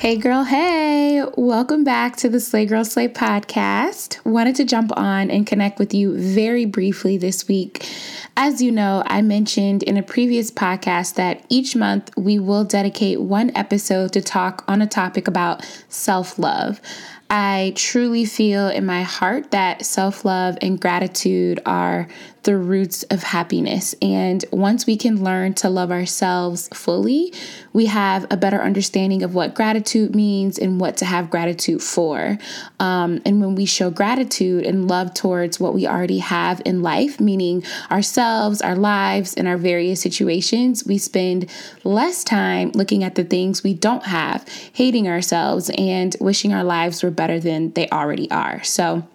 Hey girl, hey! Welcome back to the Slay Girl Slay podcast. Wanted to jump on and connect with you very briefly this week. As you know, I mentioned in a previous podcast that each month we will dedicate one episode to talk on a topic about self love. I truly feel in my heart that self love and gratitude are the roots of happiness. And once we can learn to love ourselves fully, we have a better understanding of what gratitude means and what to have gratitude for. Um, and when we show gratitude and love towards what we already have in life, meaning ourselves, our lives, and our various situations, we spend less time looking at the things we don't have, hating ourselves, and wishing our lives were better than they already are. So,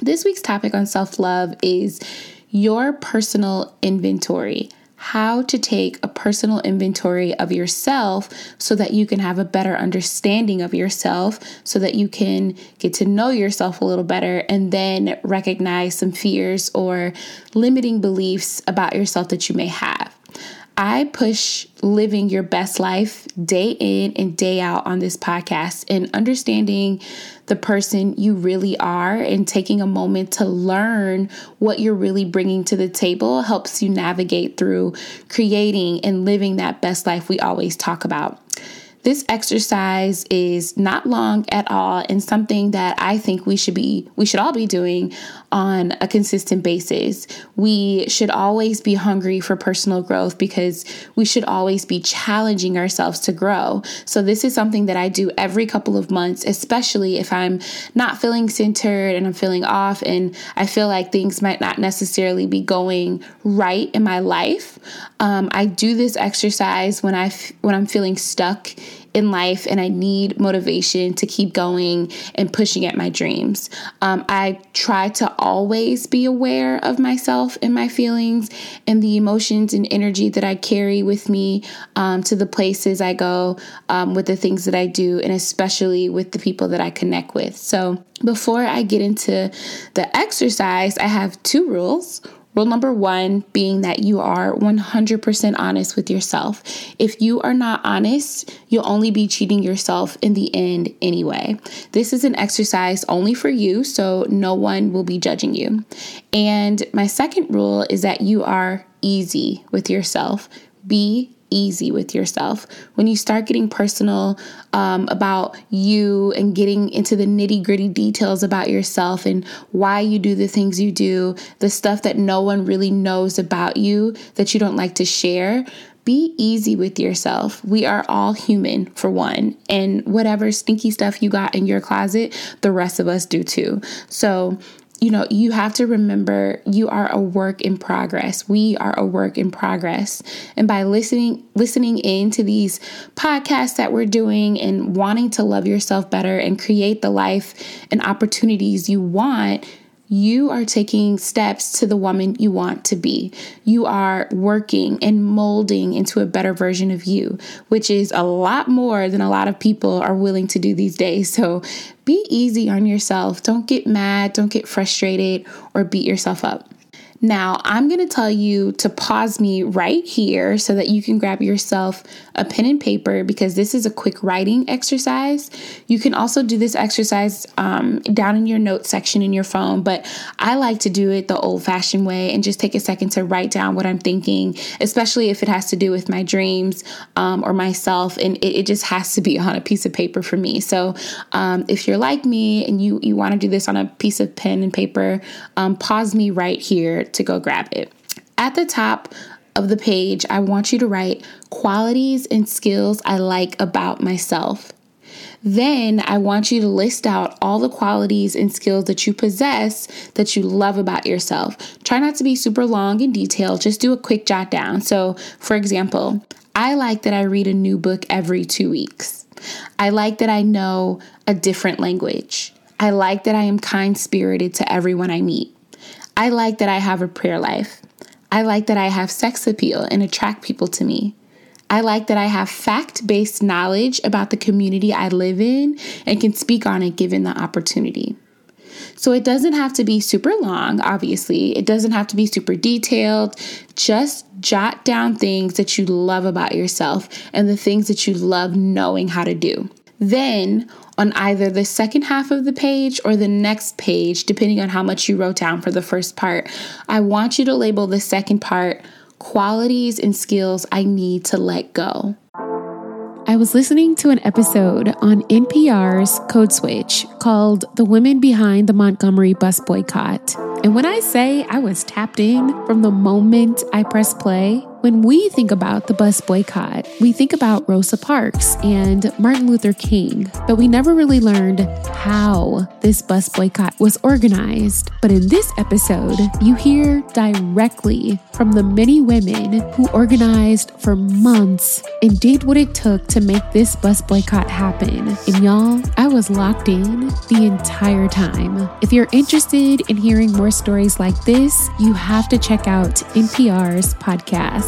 this week's topic on self love is your personal inventory. How to take a personal inventory of yourself so that you can have a better understanding of yourself, so that you can get to know yourself a little better and then recognize some fears or limiting beliefs about yourself that you may have. I push living your best life day in and day out on this podcast and understanding the person you really are and taking a moment to learn what you're really bringing to the table helps you navigate through creating and living that best life we always talk about. This exercise is not long at all and something that I think we should be we should all be doing on a consistent basis. We should always be hungry for personal growth because we should always be challenging ourselves to grow. So this is something that I do every couple of months, especially if I'm not feeling centered and I'm feeling off and I feel like things might not necessarily be going right in my life. Um, I do this exercise when I f- when I'm feeling stuck in life and I need motivation to keep going and pushing at my dreams. Um, I try to always be aware of myself and my feelings and the emotions and energy that I carry with me um, to the places I go, um, with the things that I do, and especially with the people that I connect with. So, before I get into the exercise, I have two rules. Rule number one being that you are 100% honest with yourself. If you are not honest, you'll only be cheating yourself in the end anyway. This is an exercise only for you, so no one will be judging you. And my second rule is that you are easy with yourself. Be easy with yourself. When you start getting personal um, about you and getting into the nitty gritty details about yourself and why you do the things you do, the stuff that no one really knows about you that you don't like to share, be easy with yourself. We are all human, for one, and whatever stinky stuff you got in your closet, the rest of us do too. So, you know, you have to remember you are a work in progress. We are a work in progress. And by listening listening in to these podcasts that we're doing and wanting to love yourself better and create the life and opportunities you want, you are taking steps to the woman you want to be. You are working and molding into a better version of you, which is a lot more than a lot of people are willing to do these days. So be easy on yourself. Don't get mad, don't get frustrated, or beat yourself up. Now, I'm going to tell you to pause me right here so that you can grab yourself a pen and paper because this is a quick writing exercise. You can also do this exercise um, down in your notes section in your phone, but I like to do it the old fashioned way and just take a second to write down what I'm thinking, especially if it has to do with my dreams um, or myself. And it, it, just has to be on a piece of paper for me. So um, if you're like me and you, you want to do this on a piece of pen and paper, um, pause me right here to go grab it. At the top of the page, I want you to write qualities and skills I like about myself. Then I want you to list out all the qualities and skills that you possess that you love about yourself. Try not to be super long and detailed, just do a quick jot down. So, for example, I like that I read a new book every two weeks. I like that I know a different language. I like that I am kind spirited to everyone I meet. I like that I have a prayer life. I like that I have sex appeal and attract people to me. I like that I have fact based knowledge about the community I live in and can speak on it given the opportunity. So it doesn't have to be super long, obviously. It doesn't have to be super detailed. Just jot down things that you love about yourself and the things that you love knowing how to do. Then, on either the second half of the page or the next page, depending on how much you wrote down for the first part, I want you to label the second part qualities and skills I need to let go. I was listening to an episode on NPR's Code Switch called The Women Behind the Montgomery Bus Boycott. And when I say I was tapped in from the moment I pressed play, when we think about the bus boycott, we think about Rosa Parks and Martin Luther King, but we never really learned how this bus boycott was organized. But in this episode, you hear directly from the many women who organized for months and did what it took to make this bus boycott happen. And y'all, I was locked in the entire time. If you're interested in hearing more stories like this, you have to check out NPR's podcast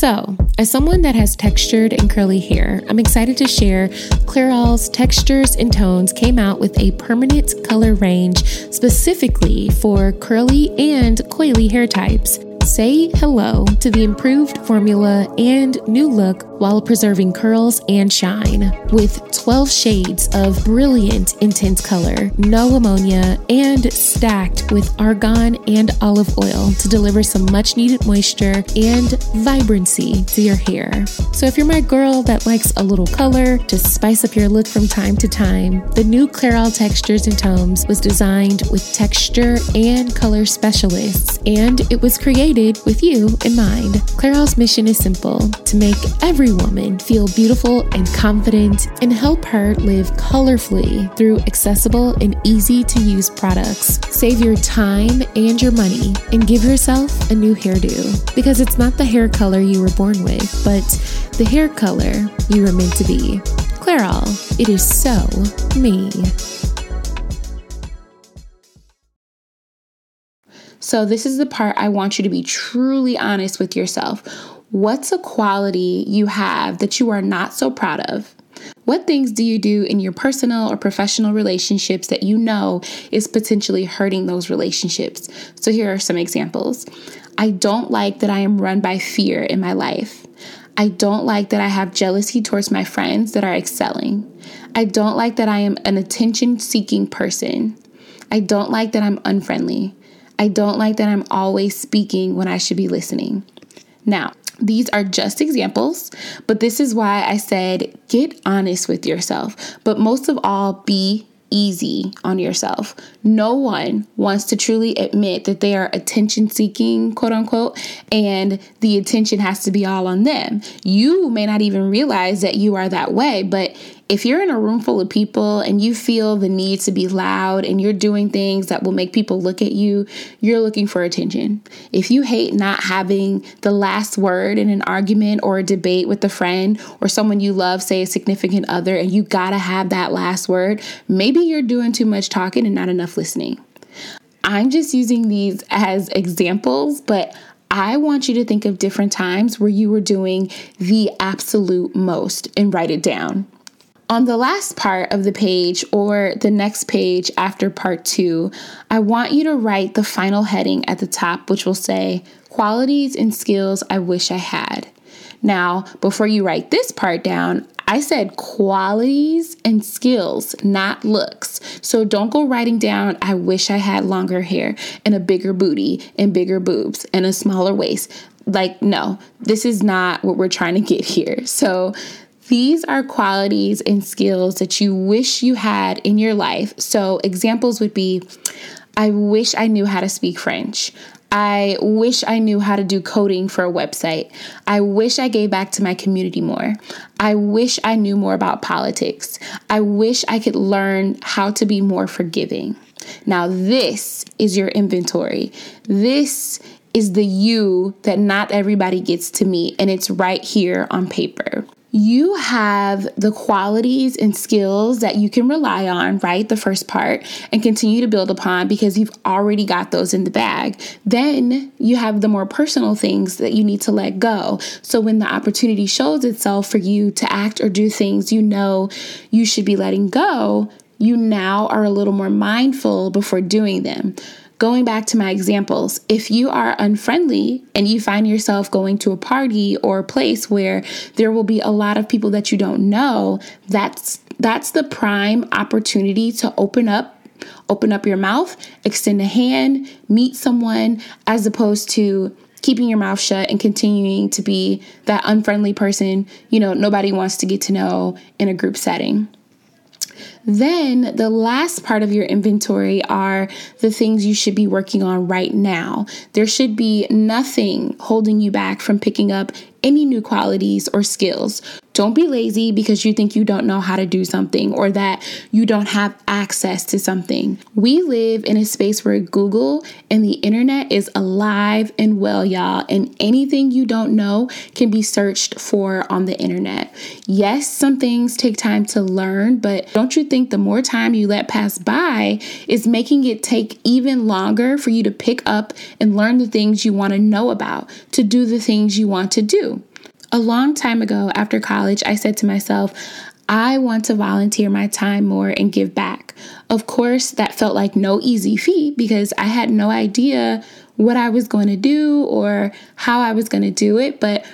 So, as someone that has textured and curly hair, I'm excited to share Clairol's Textures and Tones came out with a permanent color range specifically for curly and coily hair types. Say hello to the improved formula and new look while preserving curls and shine. With 12 shades of brilliant intense color, no ammonia, and stacked with argan and olive oil to deliver some much needed moisture and vibrancy to your hair. So if you're my girl that likes a little color to spice up your look from time to time, the new Clairol Textures and Tones was designed with texture and color specialists, and it was created with you in mind. Clairol's mission is simple to make every every woman feel beautiful and confident and help her live colorfully through accessible and easy to use products. Save your time and your money and give yourself a new hairdo because it's not the hair color you were born with, but the hair color you were meant to be. Clairol, it is so me. So, this is the part I want you to be truly honest with yourself. What's a quality you have that you are not so proud of? What things do you do in your personal or professional relationships that you know is potentially hurting those relationships? So, here are some examples. I don't like that I am run by fear in my life. I don't like that I have jealousy towards my friends that are excelling. I don't like that I am an attention seeking person. I don't like that I'm unfriendly. I don't like that I'm always speaking when I should be listening. Now, these are just examples, but this is why I said get honest with yourself. But most of all, be easy on yourself. No one wants to truly admit that they are attention seeking, quote unquote, and the attention has to be all on them. You may not even realize that you are that way, but if you're in a room full of people and you feel the need to be loud and you're doing things that will make people look at you, you're looking for attention. If you hate not having the last word in an argument or a debate with a friend or someone you love, say a significant other, and you gotta have that last word, maybe you're doing too much talking and not enough listening. I'm just using these as examples, but I want you to think of different times where you were doing the absolute most and write it down. On the last part of the page or the next page after part two, I want you to write the final heading at the top, which will say qualities and skills I wish I had. Now, before you write this part down, I said qualities and skills, not looks. So don't go writing down, I wish I had longer hair and a bigger booty and bigger boobs and a smaller waist. Like, no, this is not what we're trying to get here. So, these are qualities and skills that you wish you had in your life. So, examples would be I wish I knew how to speak French. I wish I knew how to do coding for a website. I wish I gave back to my community more. I wish I knew more about politics. I wish I could learn how to be more forgiving. Now, this is your inventory. This is the you that not everybody gets to meet, and it's right here on paper you have the qualities and skills that you can rely on, right? The first part, and continue to build upon because you've already got those in the bag. Then you have the more personal things that you need to let go. So when the opportunity shows itself for you to act or do things you know you should be letting go, you now are a little more mindful before doing them. Going back to my examples, if you are unfriendly and you find yourself going to a party or a place where there will be a lot of people that you don't know, that's that's the prime opportunity to open up open up your mouth, extend a hand, meet someone as opposed to keeping your mouth shut and continuing to be that unfriendly person, you know, nobody wants to get to know in a group setting. Then the last part of your inventory are the things you should be working on right now. There should be nothing holding you back from picking up any new qualities or skills. Don't be lazy because you think you don't know how to do something or that you don't have access to something. We live in a space where Google and the internet is alive and well, y'all, and anything you don't know can be searched for on the internet. Yes, some things take time to learn, but don't you think the more time you let pass by is making it take even longer for you to pick up and learn the things you want to know about, to do the things you want to do? A long time ago, after college, I said to myself, I want to volunteer my time more and give back. Of course, that felt like no easy feat because I had no idea what I was going to do or how I was going to do it, but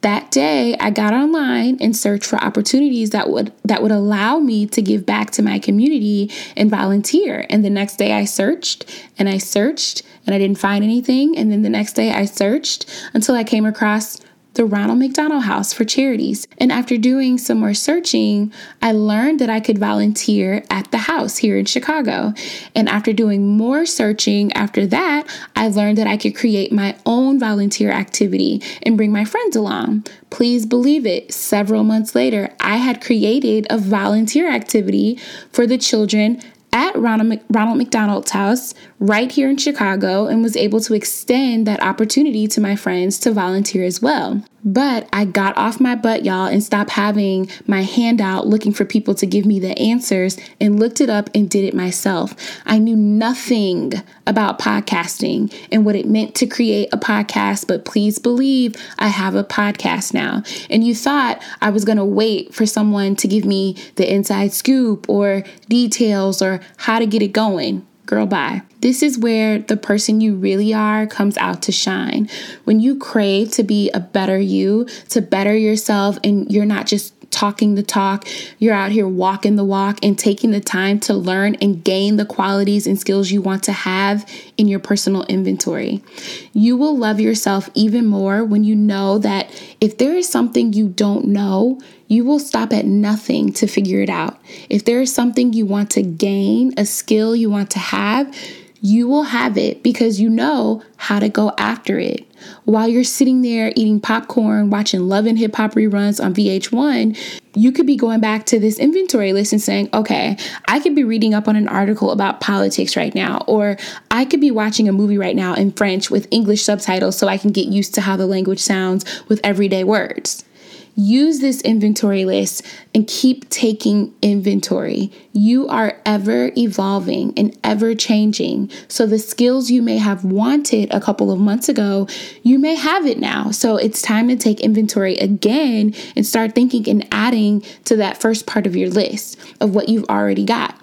that day I got online and searched for opportunities that would that would allow me to give back to my community and volunteer. And the next day I searched and I searched and I didn't find anything, and then the next day I searched until I came across the Ronald McDonald House for charities. And after doing some more searching, I learned that I could volunteer at the house here in Chicago. And after doing more searching after that, I learned that I could create my own volunteer activity and bring my friends along. Please believe it, several months later, I had created a volunteer activity for the children at Ronald, McDonald's house right here in Chicago and was able to extend that opportunity to my friends to volunteer as well. But I got off my butt, y'all, and stopped having my hand out looking for people to give me the answers and looked it up and did it myself. I knew nothing about podcasting and what it meant to create a podcast, but please believe I have a podcast now. And you thought I was going to wait for someone to give me the inside scoop or details or how to get it going girl, bye. This is where the person you really are comes out to shine. When you crave to be a better you, to better yourself, and you're not just talking the talk, you're out here walking the walk and taking the time to learn and gain the qualities and skills you want to have in your personal inventory. You will love yourself even more when you know that if there is something you don't know, you will stop at nothing to figure it out. If there is something you want to gain, a skill you want to have, you will have it because you know how to go after it. While you're sitting there eating popcorn, watching Love and Hip Hop reruns on VH1, you could be going back to this inventory list and saying, okay, I could be reading up on an article about politics right now, or I could be watching a movie right now in French with English subtitles so I can get used to how the language sounds with everyday words. Use this inventory list and keep taking inventory. You are ever evolving and ever changing. So, the skills you may have wanted a couple of months ago, you may have it now. So, it's time to take inventory again and start thinking and adding to that first part of your list of what you've already got.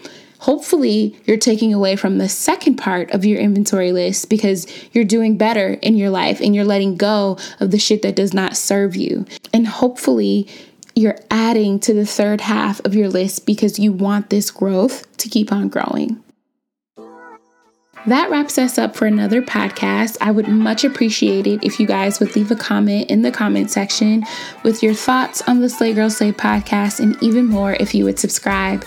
Hopefully, you're taking away from the second part of your inventory list because you're doing better in your life and you're letting go of the shit that does not serve you. And hopefully, you're adding to the third half of your list because you want this growth to keep on growing. That wraps us up for another podcast. I would much appreciate it if you guys would leave a comment in the comment section with your thoughts on the Slay Girl Slay podcast, and even more if you would subscribe.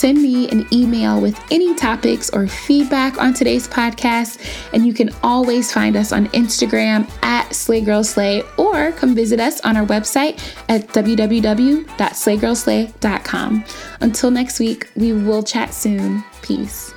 Send me an email with any topics or feedback on today's podcast, and you can always find us on Instagram at Slay Girl Slay or come visit us on our website at www.slaygirlslay.com. Until next week, we will chat soon. Peace.